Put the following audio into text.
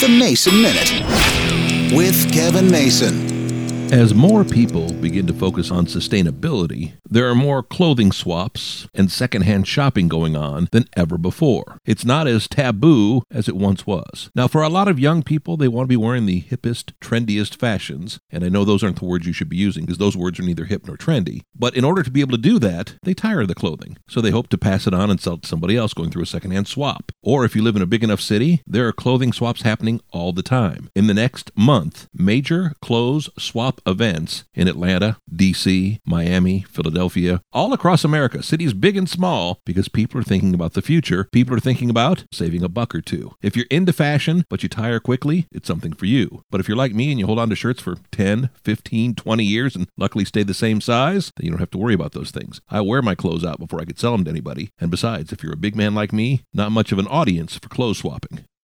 The Mason Minute with Kevin Mason. As more people begin to focus on sustainability, there are more clothing swaps and secondhand shopping going on than ever before. It's not as taboo as it once was. Now, for a lot of young people, they want to be wearing the hippest, trendiest fashions, and I know those aren't the words you should be using because those words are neither hip nor trendy. But in order to be able to do that, they tire the clothing. So they hope to pass it on and sell it to somebody else going through a secondhand swap. Or if you live in a big enough city, there are clothing swaps happening all the time. In the next month, major clothes swap events in Atlanta, D.C., Miami, Philadelphia, all across America, cities big and small, because people are thinking about the future. People are thinking about saving a buck or two. If you're into fashion, but you tire quickly, it's something for you. But if you're like me and you hold on to shirts for 10, 15, 20 years and luckily stay the same size, then you don't have to worry about those things. I wear my clothes out before I could sell them to anybody. And besides, if you're a big man like me, not much of an audience for clothes swapping.